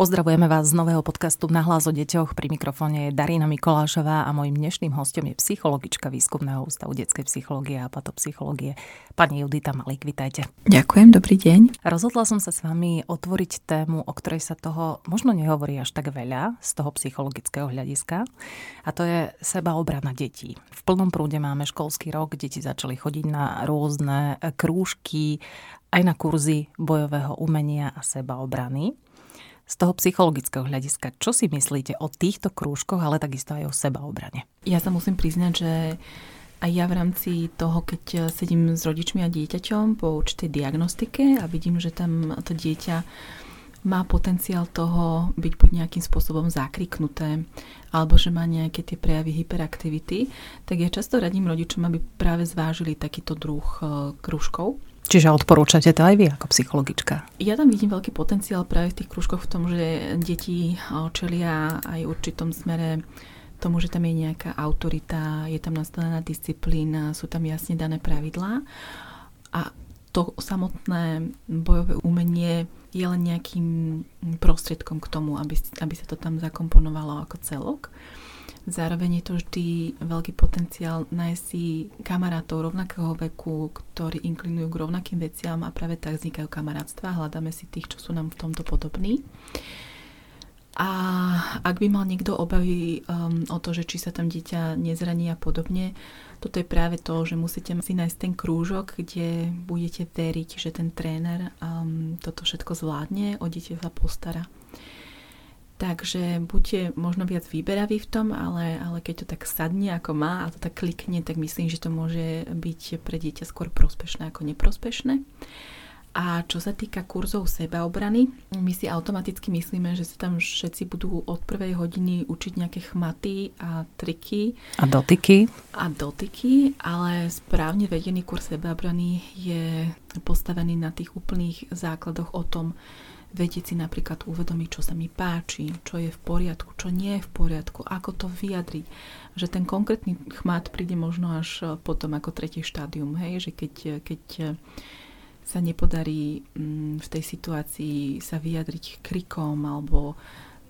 Pozdravujeme vás z nového podcastu Na hlas o deťoch. Pri mikrofóne je Darina Mikolášová a mojim dnešným hostom je psychologička Výskumného ústavu detskej psychológie a patopsychológie, pani Judita Malík. Vitajte. Ďakujem, dobrý deň. Rozhodla som sa s vami otvoriť tému, o ktorej sa toho možno nehovorí až tak veľa z toho psychologického hľadiska a to je sebaobrana detí. V plnom prúde máme školský rok, deti začali chodiť na rôzne krúžky, aj na kurzy bojového umenia a sebaobrany z toho psychologického hľadiska, čo si myslíte o týchto krúžkoch, ale takisto aj o sebaobrane? Ja sa musím priznať, že aj ja v rámci toho, keď sedím s rodičmi a dieťaťom po určitej diagnostike a vidím, že tam to dieťa má potenciál toho byť buď nejakým spôsobom zakriknuté, alebo že má nejaké tie prejavy hyperaktivity, tak ja často radím rodičom, aby práve zvážili takýto druh eh, krúžkov Čiže odporúčate to aj vy ako psychologička? Ja tam vidím veľký potenciál práve v tých kružkoch v tom, že deti čelia aj v určitom smere tomu, že tam je nejaká autorita, je tam nastavená disciplína, sú tam jasne dané pravidlá a to samotné bojové umenie je len nejakým prostriedkom k tomu, aby, aby sa to tam zakomponovalo ako celok. Zároveň je to vždy veľký potenciál nájsť si kamarátov rovnakého veku, ktorí inklinujú k rovnakým veciam a práve tak vznikajú kamarátstva. Hľadáme si tých, čo sú nám v tomto podobní. A ak by mal niekto obavy um, o to, že či sa tam dieťa nezraní a podobne, toto je práve to, že musíte si nájsť ten krúžok, kde budete veriť, že ten tréner um, toto všetko zvládne, o dieťa sa postará. Takže buďte možno viac výberaví v tom, ale, ale keď to tak sadne ako má a to tak klikne, tak myslím, že to môže byť pre dieťa skôr prospešné ako neprospešné. A čo sa týka kurzov sebaobrany, my si automaticky myslíme, že sa tam všetci budú od prvej hodiny učiť nejaké chmaty a triky. A dotyky. A dotyky, ale správne vedený kurz sebaobrany je postavený na tých úplných základoch o tom, vedieť si napríklad uvedomiť, čo sa mi páči, čo je v poriadku, čo nie je v poriadku, ako to vyjadriť. Že ten konkrétny chmat príde možno až e, potom ako tretie štádium, hej? že keď, e, keď e, sa nepodarí mm, v tej situácii sa vyjadriť krikom alebo,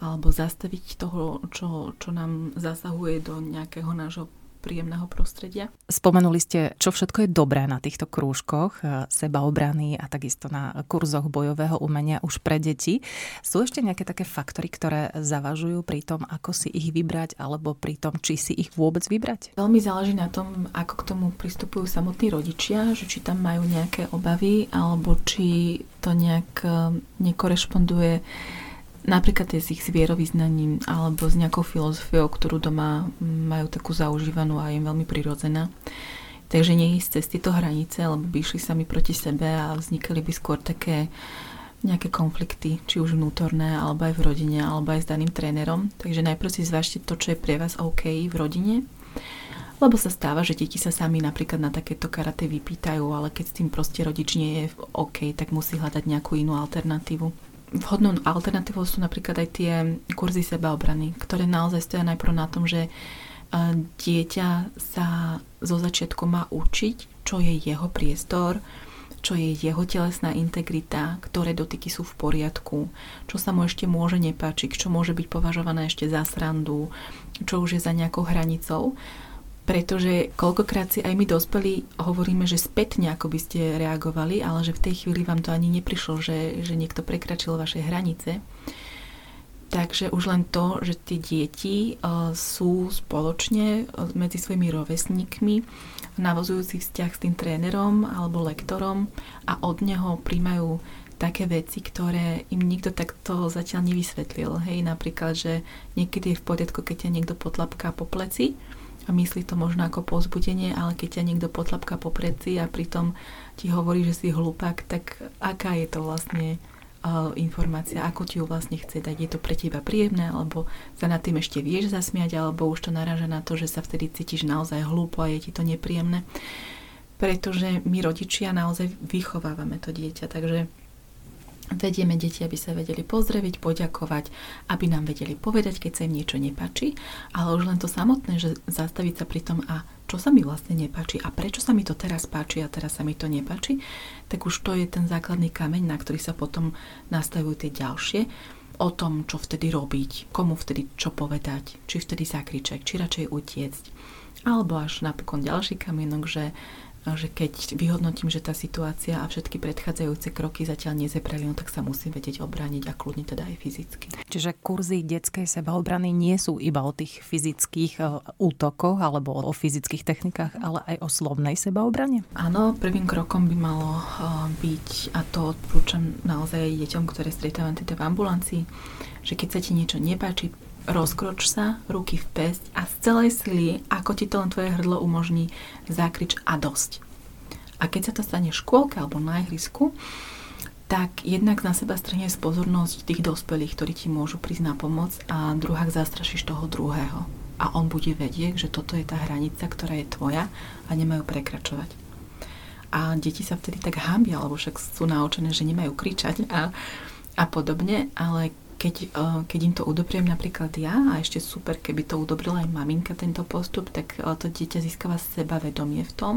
alebo zastaviť toho, čo, čo nám zasahuje do nejakého nášho príjemného prostredia. Spomenuli ste, čo všetko je dobré na týchto krúžkoch, e, sebaobrany a takisto na kurzoch bojového umenia už pre deti. Sú ešte nejaké také faktory, ktoré zavažujú pri tom, ako si ich vybrať, alebo pri tom, či si ich vôbec vybrať? Veľmi záleží na tom, ako k tomu pristupujú samotní rodičia, že či tam majú nejaké obavy, alebo či to nejak e, nekorešponduje napríklad je s ich vierovýznaním alebo s nejakou filozofiou, ktorú doma majú takú zaužívanú a je veľmi prirodzená. Takže neísť cez tieto hranice, lebo by išli sami proti sebe a vznikali by skôr také nejaké konflikty, či už vnútorné, alebo aj v rodine, alebo aj s daným trénerom. Takže najprv si zvážte to, čo je pre vás OK v rodine, lebo sa stáva, že deti sa sami napríklad na takéto karate vypýtajú, ale keď s tým proste rodič nie je OK, tak musí hľadať nejakú inú alternatívu. Vhodnou alternatívou sú napríklad aj tie kurzy sebaobrany, ktoré naozaj stoja najprv na tom, že e, dieťa sa zo začiatku má učiť, čo je jeho priestor, čo je jeho telesná integrita, ktoré dotyky sú v poriadku, čo sa mu ešte môže nepáčiť, čo môže byť považované ešte za srandu, čo už je za nejakou hranicou pretože koľkokrát si aj my dospelí hovoríme, že spätne ako by ste reagovali, ale že v tej chvíli vám to ani neprišlo, že, že niekto prekračil vaše hranice. Takže už len to, že tie deti uh, sú spoločne uh, medzi svojimi rovesníkmi, navozujúci vzťah s tým trénerom alebo lektorom a od neho príjmajú také veci, ktoré im nikto takto zatiaľ nevysvetlil. Hej, napríklad, že niekedy je v poriadku, keď ťa niekto potlapká po pleci, a myslí to možno ako pozbudenie, ale keď ťa niekto potlapka po preci a pritom ti hovorí, že si hlupák, tak aká je to vlastne uh, informácia, ako ti ju vlastne chce dať. Je to pre teba príjemné, alebo sa nad tým ešte vieš zasmiať, alebo už to naráža na to, že sa vtedy cítiš naozaj hlúpo a je ti to nepríjemné. Pretože my rodičia naozaj vychovávame to dieťa, takže Vedieme deti, aby sa vedeli pozdraviť, poďakovať, aby nám vedeli povedať, keď sa im niečo nepáči, ale už len to samotné, že zastaviť sa pri tom a čo sa mi vlastne nepáči a prečo sa mi to teraz páči a teraz sa mi to nepáči, tak už to je ten základný kameň, na ktorý sa potom nastavujú tie ďalšie o tom, čo vtedy robiť, komu vtedy čo povedať, či vtedy zakričať, či radšej utiecť. Alebo až napokon ďalší kamienok, že že keď vyhodnotím, že tá situácia a všetky predchádzajúce kroky zatiaľ nezepreli, no tak sa musím vedieť obrániť a kľudne teda aj fyzicky. Čiže kurzy detskej sebaobrany nie sú iba o tých fyzických e, útokoch alebo o fyzických technikách, ale aj o slovnej sebaobrane? Áno, prvým krokom by malo e, byť, a to odporúčam naozaj deťom, ktoré stretávam teda v ambulancii, že keď sa ti niečo nepáči, rozkroč sa, ruky v pesť a z celej sily, ako ti to len tvoje hrdlo umožní, zakrič a dosť. A keď sa to stane v škôlke alebo na ihrisku, tak jednak na seba strhne pozornosť tých dospelých, ktorí ti môžu prísť na pomoc a druhák zastrašíš toho druhého. A on bude vedieť, že toto je tá hranica, ktorá je tvoja a nemajú prekračovať. A deti sa vtedy tak hambia, lebo však sú naučené, že nemajú kričať a, a podobne, ale keď, eh, keď im to udobriem napríklad ja a ešte super, keby to udobrila aj maminka tento postup, tak eh, to dieťa získava sebavedomie v tom.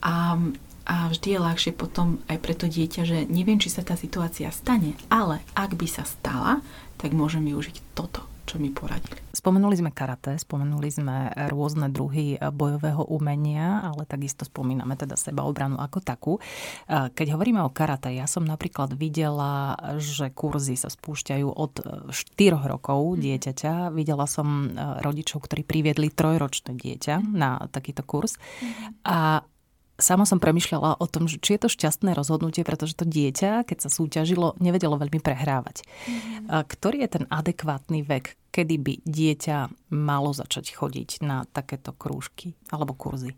A, a vždy je ľahšie potom aj pre to dieťa, že neviem, či sa tá situácia stane, ale ak by sa stala, tak môžem využiť toto čo mi poradili. Spomenuli sme karate, spomenuli sme rôzne druhy bojového umenia, ale takisto spomíname teda sebaobranu ako takú. Keď hovoríme o karate, ja som napríklad videla, že kurzy sa spúšťajú od 4 rokov mhm. dieťaťa. Videla som rodičov, ktorí priviedli trojročné dieťa mhm. na takýto kurz. Mhm. A sama som premyšľala o tom, že či je to šťastné rozhodnutie, pretože to dieťa, keď sa súťažilo, nevedelo veľmi prehrávať. Mm-hmm. Ktorý je ten adekvátny vek, kedy by dieťa malo začať chodiť na takéto krúžky alebo kurzy?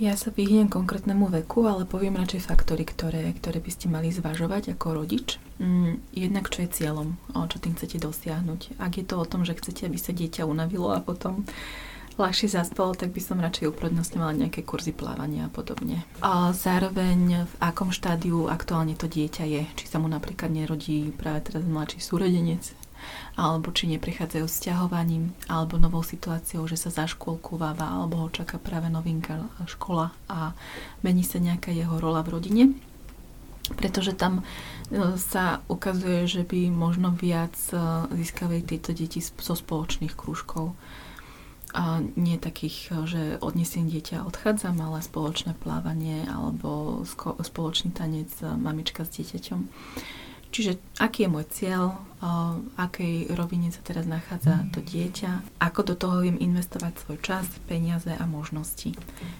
Ja sa vyhnem konkrétnemu veku, ale poviem radšej faktory, ktoré, ktoré by ste mali zvažovať ako rodič. Mm, jednak, čo je cieľom, čo tým chcete dosiahnuť. Ak je to o tom, že chcete, aby sa dieťa unavilo a potom ľahšie zaspalo, tak by som radšej uprednostňovala nejaké kurzy plávania a podobne. A zároveň v akom štádiu aktuálne to dieťa je. Či sa mu napríklad nerodí práve teraz mladší súrodenec, alebo či neprichádzajú s ťahovaním, alebo novou situáciou, že sa za škôlku váva, alebo ho čaká práve novinka škola a mení sa nejaká jeho rola v rodine. Pretože tam e, sa ukazuje, že by možno viac e, získavali tieto deti zo spoločných krúžkov a nie takých, že odnesiem dieťa a odchádzam, ale spoločné plávanie alebo spoločný tanec mamička s dieťaťom. Čiže aký je môj cieľ, v akej rovine sa teraz nachádza to dieťa, ako do toho viem investovať svoj čas, peniaze a možnosti.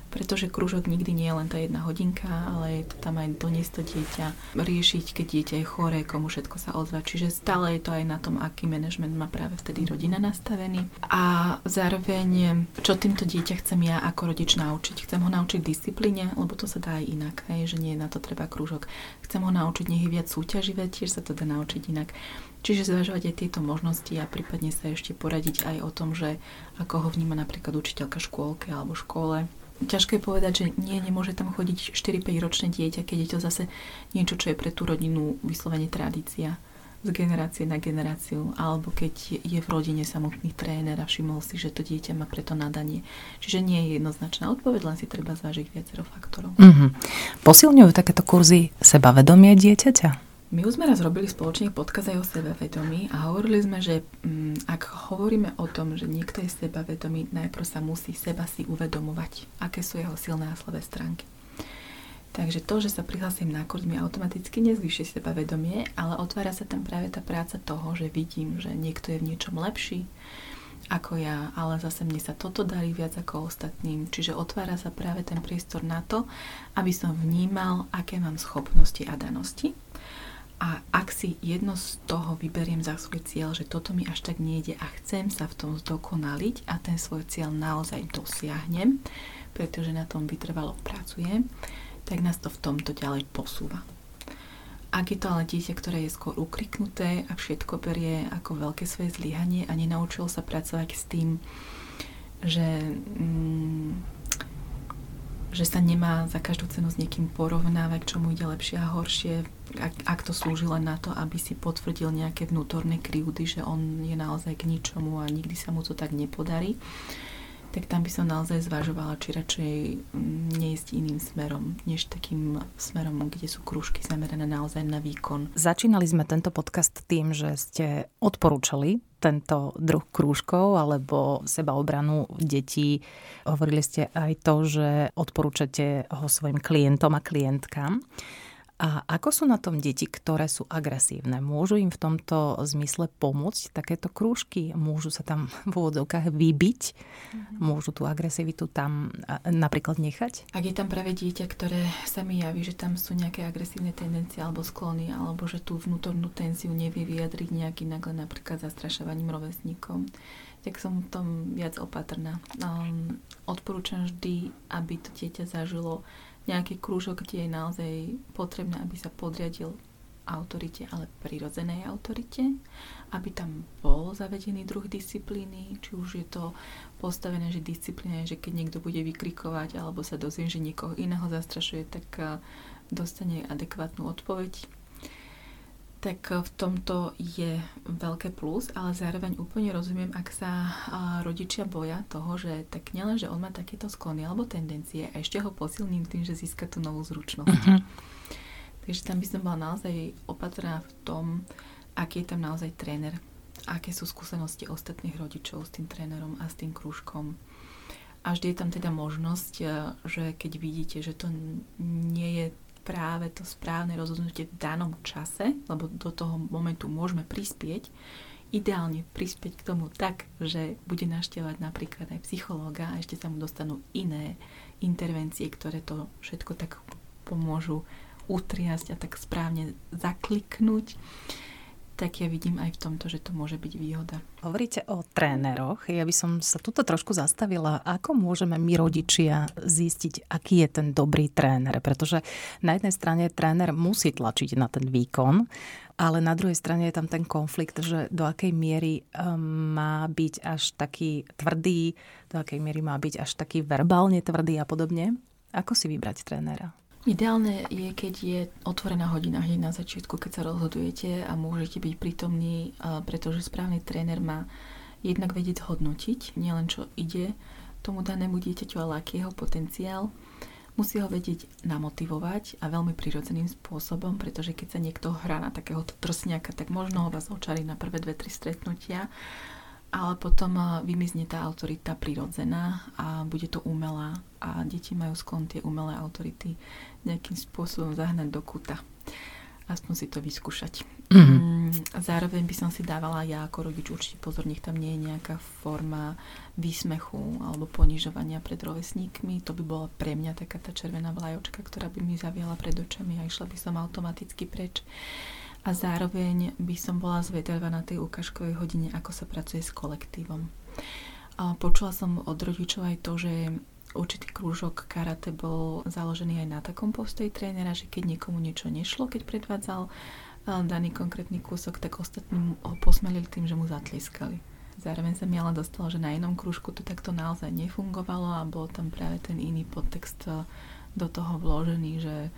Pretože krúžok nikdy nie je len tá jedna hodinka, ale je to tam aj doniesť to dieťa, riešiť, keď dieťa je choré, komu všetko sa ozva. Čiže stále je to aj na tom, aký manažment má práve vtedy rodina nastavený. A zároveň, čo týmto dieťa chcem ja ako rodič naučiť. Chcem ho naučiť disciplíne, lebo to sa dá aj inak, hej, že nie je na to treba krúžok. Chcem ho naučiť, nech je viac súťaživé, tiež sa to dá naučiť inak. Čiže zvažovať aj tieto možnosti a prípadne sa ešte poradiť aj o tom, že ako ho vníma napríklad učiteľka škôlke alebo škole. Ťažké je povedať, že nie, nemôže tam chodiť 4-5 ročné dieťa, keď je to zase niečo, čo je pre tú rodinu vyslovene tradícia z generácie na generáciu, alebo keď je v rodine samotný tréner a všimol si, že to dieťa má preto nadanie. Čiže nie je jednoznačná odpoveď, len si treba zvážiť viacero faktorov. Mm-hmm. Posilňujú takéto kurzy sebavedomie dieťaťa? My už sme raz robili spoločne podkaz aj o sebavedomí a hovorili sme, že mm, ak hovoríme o tom, že niekto je sebavedomý, najprv sa musí seba si uvedomovať, aké sú jeho silné a slabé stránky. Takže to, že sa prihlasím na kurz, mi automaticky nezvyšuje sebavedomie, ale otvára sa tam práve tá práca toho, že vidím, že niekto je v niečom lepší ako ja, ale zase mne sa toto darí viac ako ostatným. Čiže otvára sa práve ten priestor na to, aby som vnímal, aké mám schopnosti a danosti a ak si jedno z toho vyberiem za svoj cieľ, že toto mi až tak nejde a chcem sa v tom zdokonaliť a ten svoj cieľ naozaj dosiahnem, pretože na tom vytrvalo pracujem, tak nás to v tomto ďalej posúva. Ak je to ale dieťa, ktoré je skôr ukriknuté a všetko berie ako veľké svoje zlyhanie a nenaučil sa pracovať s tým, že mm, že sa nemá za každú cenu s niekým porovnávať, čo mu ide lepšie a horšie, ak, ak to slúži len na to, aby si potvrdil nejaké vnútorné krivdy, že on je naozaj k ničomu a nikdy sa mu to tak nepodarí tak tam by som naozaj zvažovala, či radšej mm, neísť iným smerom, než takým smerom, kde sú krúžky zamerané naozaj na výkon. Začínali sme tento podcast tým, že ste odporúčali tento druh krúžkov alebo sebaobranu detí. Hovorili ste aj to, že odporúčate ho svojim klientom a klientkám. A ako sú na tom deti, ktoré sú agresívne? Môžu im v tomto zmysle pomôcť takéto krúžky? Môžu sa tam v úvodzovkách vybiť? Mm-hmm. Môžu tú agresivitu tam napríklad nechať? Ak je tam práve dieťa, ktoré sa mi javí, že tam sú nejaké agresívne tendencie alebo sklony, alebo že tú vnútornú tenziu nevie vyjadriť nejaký nagle napríklad zastrašovaním rovesníkom, tak som v tom viac opatrná. Um, odporúčam vždy, aby to dieťa zažilo nejaký krúžok, kde je naozaj potrebné, aby sa podriadil autorite, ale prirodzenej autorite, aby tam bol zavedený druh disciplíny, či už je to postavené, že disciplína je, že keď niekto bude vykrikovať alebo sa dozvie, že niekoho iného zastrašuje, tak eh, dostane adekvátnu odpoveď tak v tomto je veľké plus, ale zároveň úplne rozumiem, ak sa rodičia boja toho, že tak nielen, že on má takéto sklony alebo tendencie a ešte ho posilním tým, že získa tú novú zručnosť. Uh-huh. Takže tam by som bola naozaj opatrná v tom, aký je tam naozaj tréner, aké sú skúsenosti ostatných rodičov s tým trénerom a s tým krúžkom. A vždy je tam teda možnosť, že keď vidíte, že to nie je práve to správne rozhodnutie v danom čase, lebo do toho momentu môžeme prispieť, ideálne prispieť k tomu tak, že bude naštevať napríklad aj psychológa a ešte sa mu dostanú iné intervencie, ktoré to všetko tak pomôžu utriasť a tak správne zakliknúť tak ja vidím aj v tomto, že to môže byť výhoda. Hovoríte o tréneroch. Ja by som sa tuto trošku zastavila. Ako môžeme my rodičia zistiť, aký je ten dobrý tréner? Pretože na jednej strane tréner musí tlačiť na ten výkon, ale na druhej strane je tam ten konflikt, že do akej miery um, má byť až taký tvrdý, do akej miery má byť až taký verbálne tvrdý a podobne. Ako si vybrať trénera? Ideálne je, keď je otvorená hodina hneď na začiatku, keď sa rozhodujete a môžete byť prítomní, pretože správny tréner má jednak vedieť hodnotiť, nielen čo ide tomu danému dieťaťu, ale aký jeho potenciál. Musí ho vedieť namotivovať a veľmi prirodzeným spôsobom, pretože keď sa niekto hrá na takéhoto drsňaka, tak možno ho vás očarí na prvé dve, tri stretnutia ale potom eh, vymizne tá autorita prirodzená a bude to umelá a deti majú sklon tie umelé autority nejakým spôsobom zahnať do kuta. Aspoň si to vyskúšať. Mm-hmm. Zároveň by som si dávala ja ako rodič určite pozor, nech tam nie je nejaká forma výsmechu alebo ponižovania pred rovesníkmi. To by bola pre mňa taká tá červená vlajočka, ktorá by mi zaviala pred očami a išla by som automaticky preč. Uh, a zároveň by som bola zvedavá na tej ukážkovej hodine, ako sa pracuje s kolektívom. Počula som od rodičov aj to, že určitý krúžok karate bol založený aj na takom postoji trénera, že keď niekomu niečo nešlo, keď predvádzal daný konkrétny kúsok, tak ostatní ho posmelili tým, že mu zatlieskali. Zároveň sa mi ale dostalo, že na inom krúžku to takto naozaj nefungovalo a bol tam práve ten iný podtext do toho vložený, že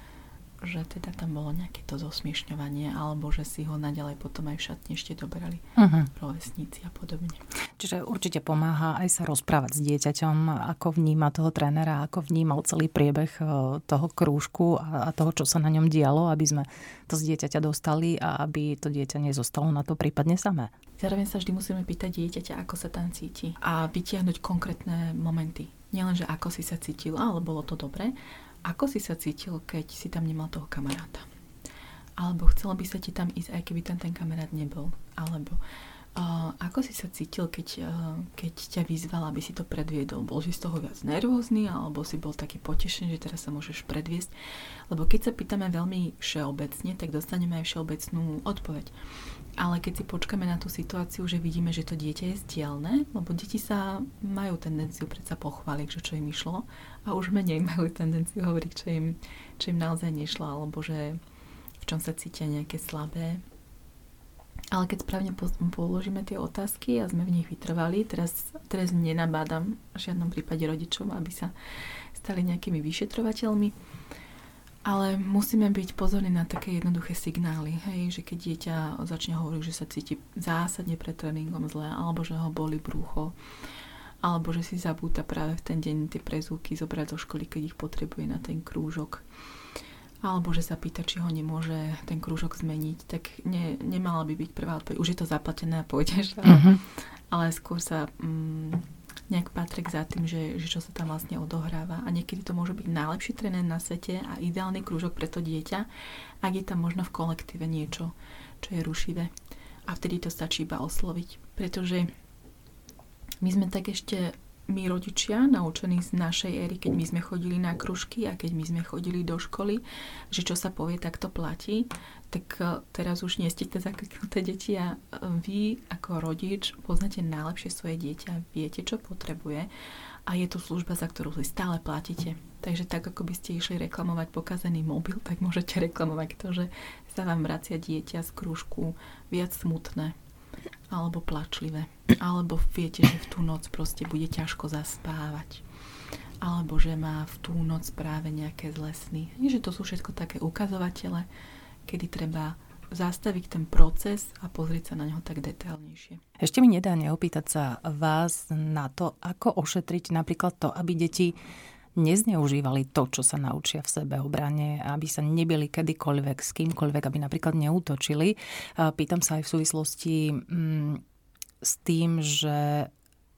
že teda tam bolo nejaké to zosmiešňovanie alebo že si ho naďalej potom aj v šatne ešte doberali uh-huh. rovesníci a podobne. Čiže určite pomáha aj sa rozprávať s dieťaťom, ako vníma toho trénera, ako vnímal celý priebeh e, toho krúžku a toho, čo sa na ňom dialo, aby sme to z dieťaťa dostali a aby to dieťa nezostalo na to prípadne samé. Zároveň sa vždy musíme pýtať dieťaťa, ako sa tam cíti a vytiahnuť konkrétne momenty. Nielen, že ako si sa cítil, ale bolo to dobré, ako si sa cítil, keď si tam nemal toho kamaráta? Alebo chcelo by sa ti tam ísť, aj keby tam ten kamarát nebol? Alebo ako si sa cítil, keď, uh, keď ťa vyzval, aby si to predviedol? Bol si z toho viac nervózny, alebo si bol taký potešený, že teraz sa môžeš predviesť? Lebo keď sa pýtame veľmi všeobecne, tak dostaneme aj všeobecnú odpoveď. Ale keď si počkáme na tú situáciu, že vidíme, že to dieťa je stielne, lebo deti sa majú tendenciu predsa pochváliť, že čo im išlo a už menej majú tendenciu hovoriť, čo im, čo im naozaj nešlo, alebo že v čom sa cítia nejaké slabé. Ale keď správne položíme tie otázky a sme v nich vytrvali, teraz, teraz nenabádam v žiadnom prípade rodičov, aby sa stali nejakými vyšetrovateľmi, ale musíme byť pozorní na také jednoduché signály, hej, že keď dieťa začne hovoriť, že sa cíti zásadne pred tréningom zle, alebo že ho boli brúcho, alebo že si zabúta práve v ten deň tie prezúky zobrať zo školy, keď ich potrebuje na ten krúžok alebo že sa pýta, či ho nemôže ten krúžok zmeniť, tak ne, nemala by byť prvá odpoveď. Už je to zaplatené a pôjdeš, ale, uh-huh. ale skôr sa mm, nejak patrek za tým, že, že čo sa tam vlastne odohráva. A niekedy to môže byť najlepší tréner na svete a ideálny krúžok pre to dieťa, ak je tam možno v kolektíve niečo, čo je rušivé. A vtedy to stačí iba osloviť. Pretože my sme tak ešte my rodičia, naučení z našej éry, keď my sme chodili na kružky a keď my sme chodili do školy, že čo sa povie, tak to platí, tak e, teraz už nie ste tie zakliknuté deti a e, vy ako rodič poznáte najlepšie svoje dieťa, viete, čo potrebuje a je to služba, za ktorú si stále platíte. Takže tak, ako by ste išli reklamovať pokazený mobil, tak môžete reklamovať to, že sa vám vracia dieťa z kružku viac smutné alebo plačlivé. Alebo viete, že v tú noc proste bude ťažko zaspávať. Alebo že má v tú noc práve nejaké zlé sny. Nie, že to sú všetko také ukazovatele, kedy treba zastaviť ten proces a pozrieť sa na neho tak detailnejšie. Ešte mi nedá neopýtať sa vás na to, ako ošetriť napríklad to, aby deti nezneužívali to, čo sa naučia v sebe obrane, aby sa nebili kedykoľvek s kýmkoľvek, aby napríklad neútočili. Pýtam sa aj v súvislosti mm, s tým, že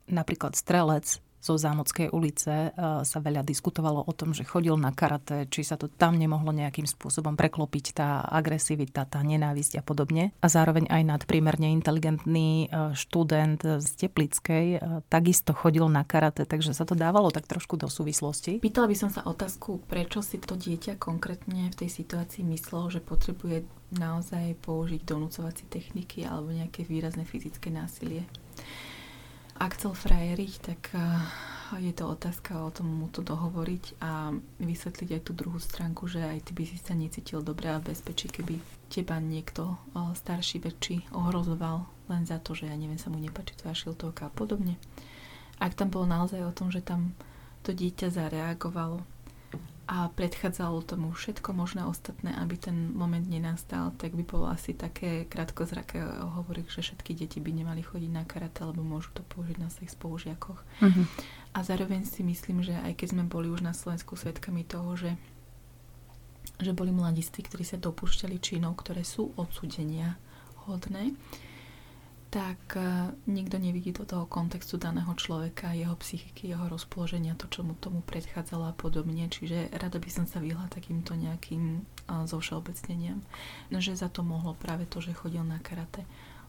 napríklad strelec zo Zámodskej ulice e, sa veľa diskutovalo o tom, že chodil na karate, či sa to tam nemohlo nejakým spôsobom preklopiť tá agresivita, tá nenávisť a podobne. A zároveň aj nadprímerne inteligentný e, študent z Teplickej e, takisto chodil na karate, takže sa to dávalo tak trošku do súvislosti. Pýtala by som sa otázku, prečo si to dieťa konkrétne v tej situácii myslelo, že potrebuje naozaj použiť donúcovacie techniky alebo nejaké výrazné fyzické násilie. Ak chcel frajeriť, tak eh, je to otázka o tom mu to dohovoriť a vysvetliť aj tú druhú stránku, že aj ty by si sa necítil dobre a bezpečí, keby teba niekto eh, starší, väčší ohrozoval len za to, že ja neviem, sa mu nepáči tvoja šiltovka a podobne. Ak tam bolo naozaj o tom, že tam to dieťa zareagovalo a predchádzalo tomu všetko možné ostatné, aby ten moment nenastal, tak by bolo asi také krátkozraké hovoriť, že všetky deti by nemali chodiť na karate, lebo môžu to použiť na svojich spolužiakoch. Uh-huh. A zároveň si myslím, že aj keď sme boli už na Slovensku svedkami toho, že, že boli mladiství, ktorí sa dopúšťali činov, ktoré sú odsudenia hodné, tak e, nikto nevidí do toho kontextu daného človeka, jeho psychiky, jeho rozpoloženia, to, čo mu tomu predchádzalo a podobne. Čiže rada by som sa vyhla takýmto nejakým uh, zovšeobecneniam. No, že za to mohlo práve to, že chodil na karate.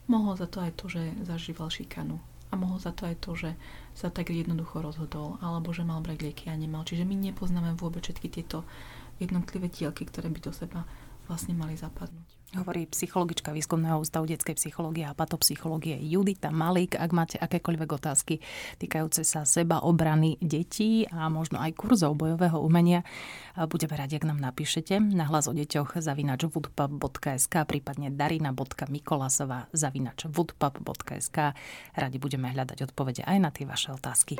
Mohlo za to aj to, že zažíval šikanu. A mohlo za to aj to, že sa tak jednoducho rozhodol, alebo že mal brať lieky a nemal. Čiže my nepoznáme vôbec všetky tieto jednotlivé dielky, ktoré by do seba vlastne mali zapadnúť. Hovorí psychologička výskumného ústavu detskej psychológie a patopsychológie Judita Malík. Ak máte akékoľvek otázky týkajúce sa seba obrany detí a možno aj kurzov bojového umenia, budeme radi, ak nám napíšete na hlas o deťoch zavinač woodpub.sk prípadne darina.mikolasová zavinač woodpub.sk Radi budeme hľadať odpovede aj na tie vaše otázky.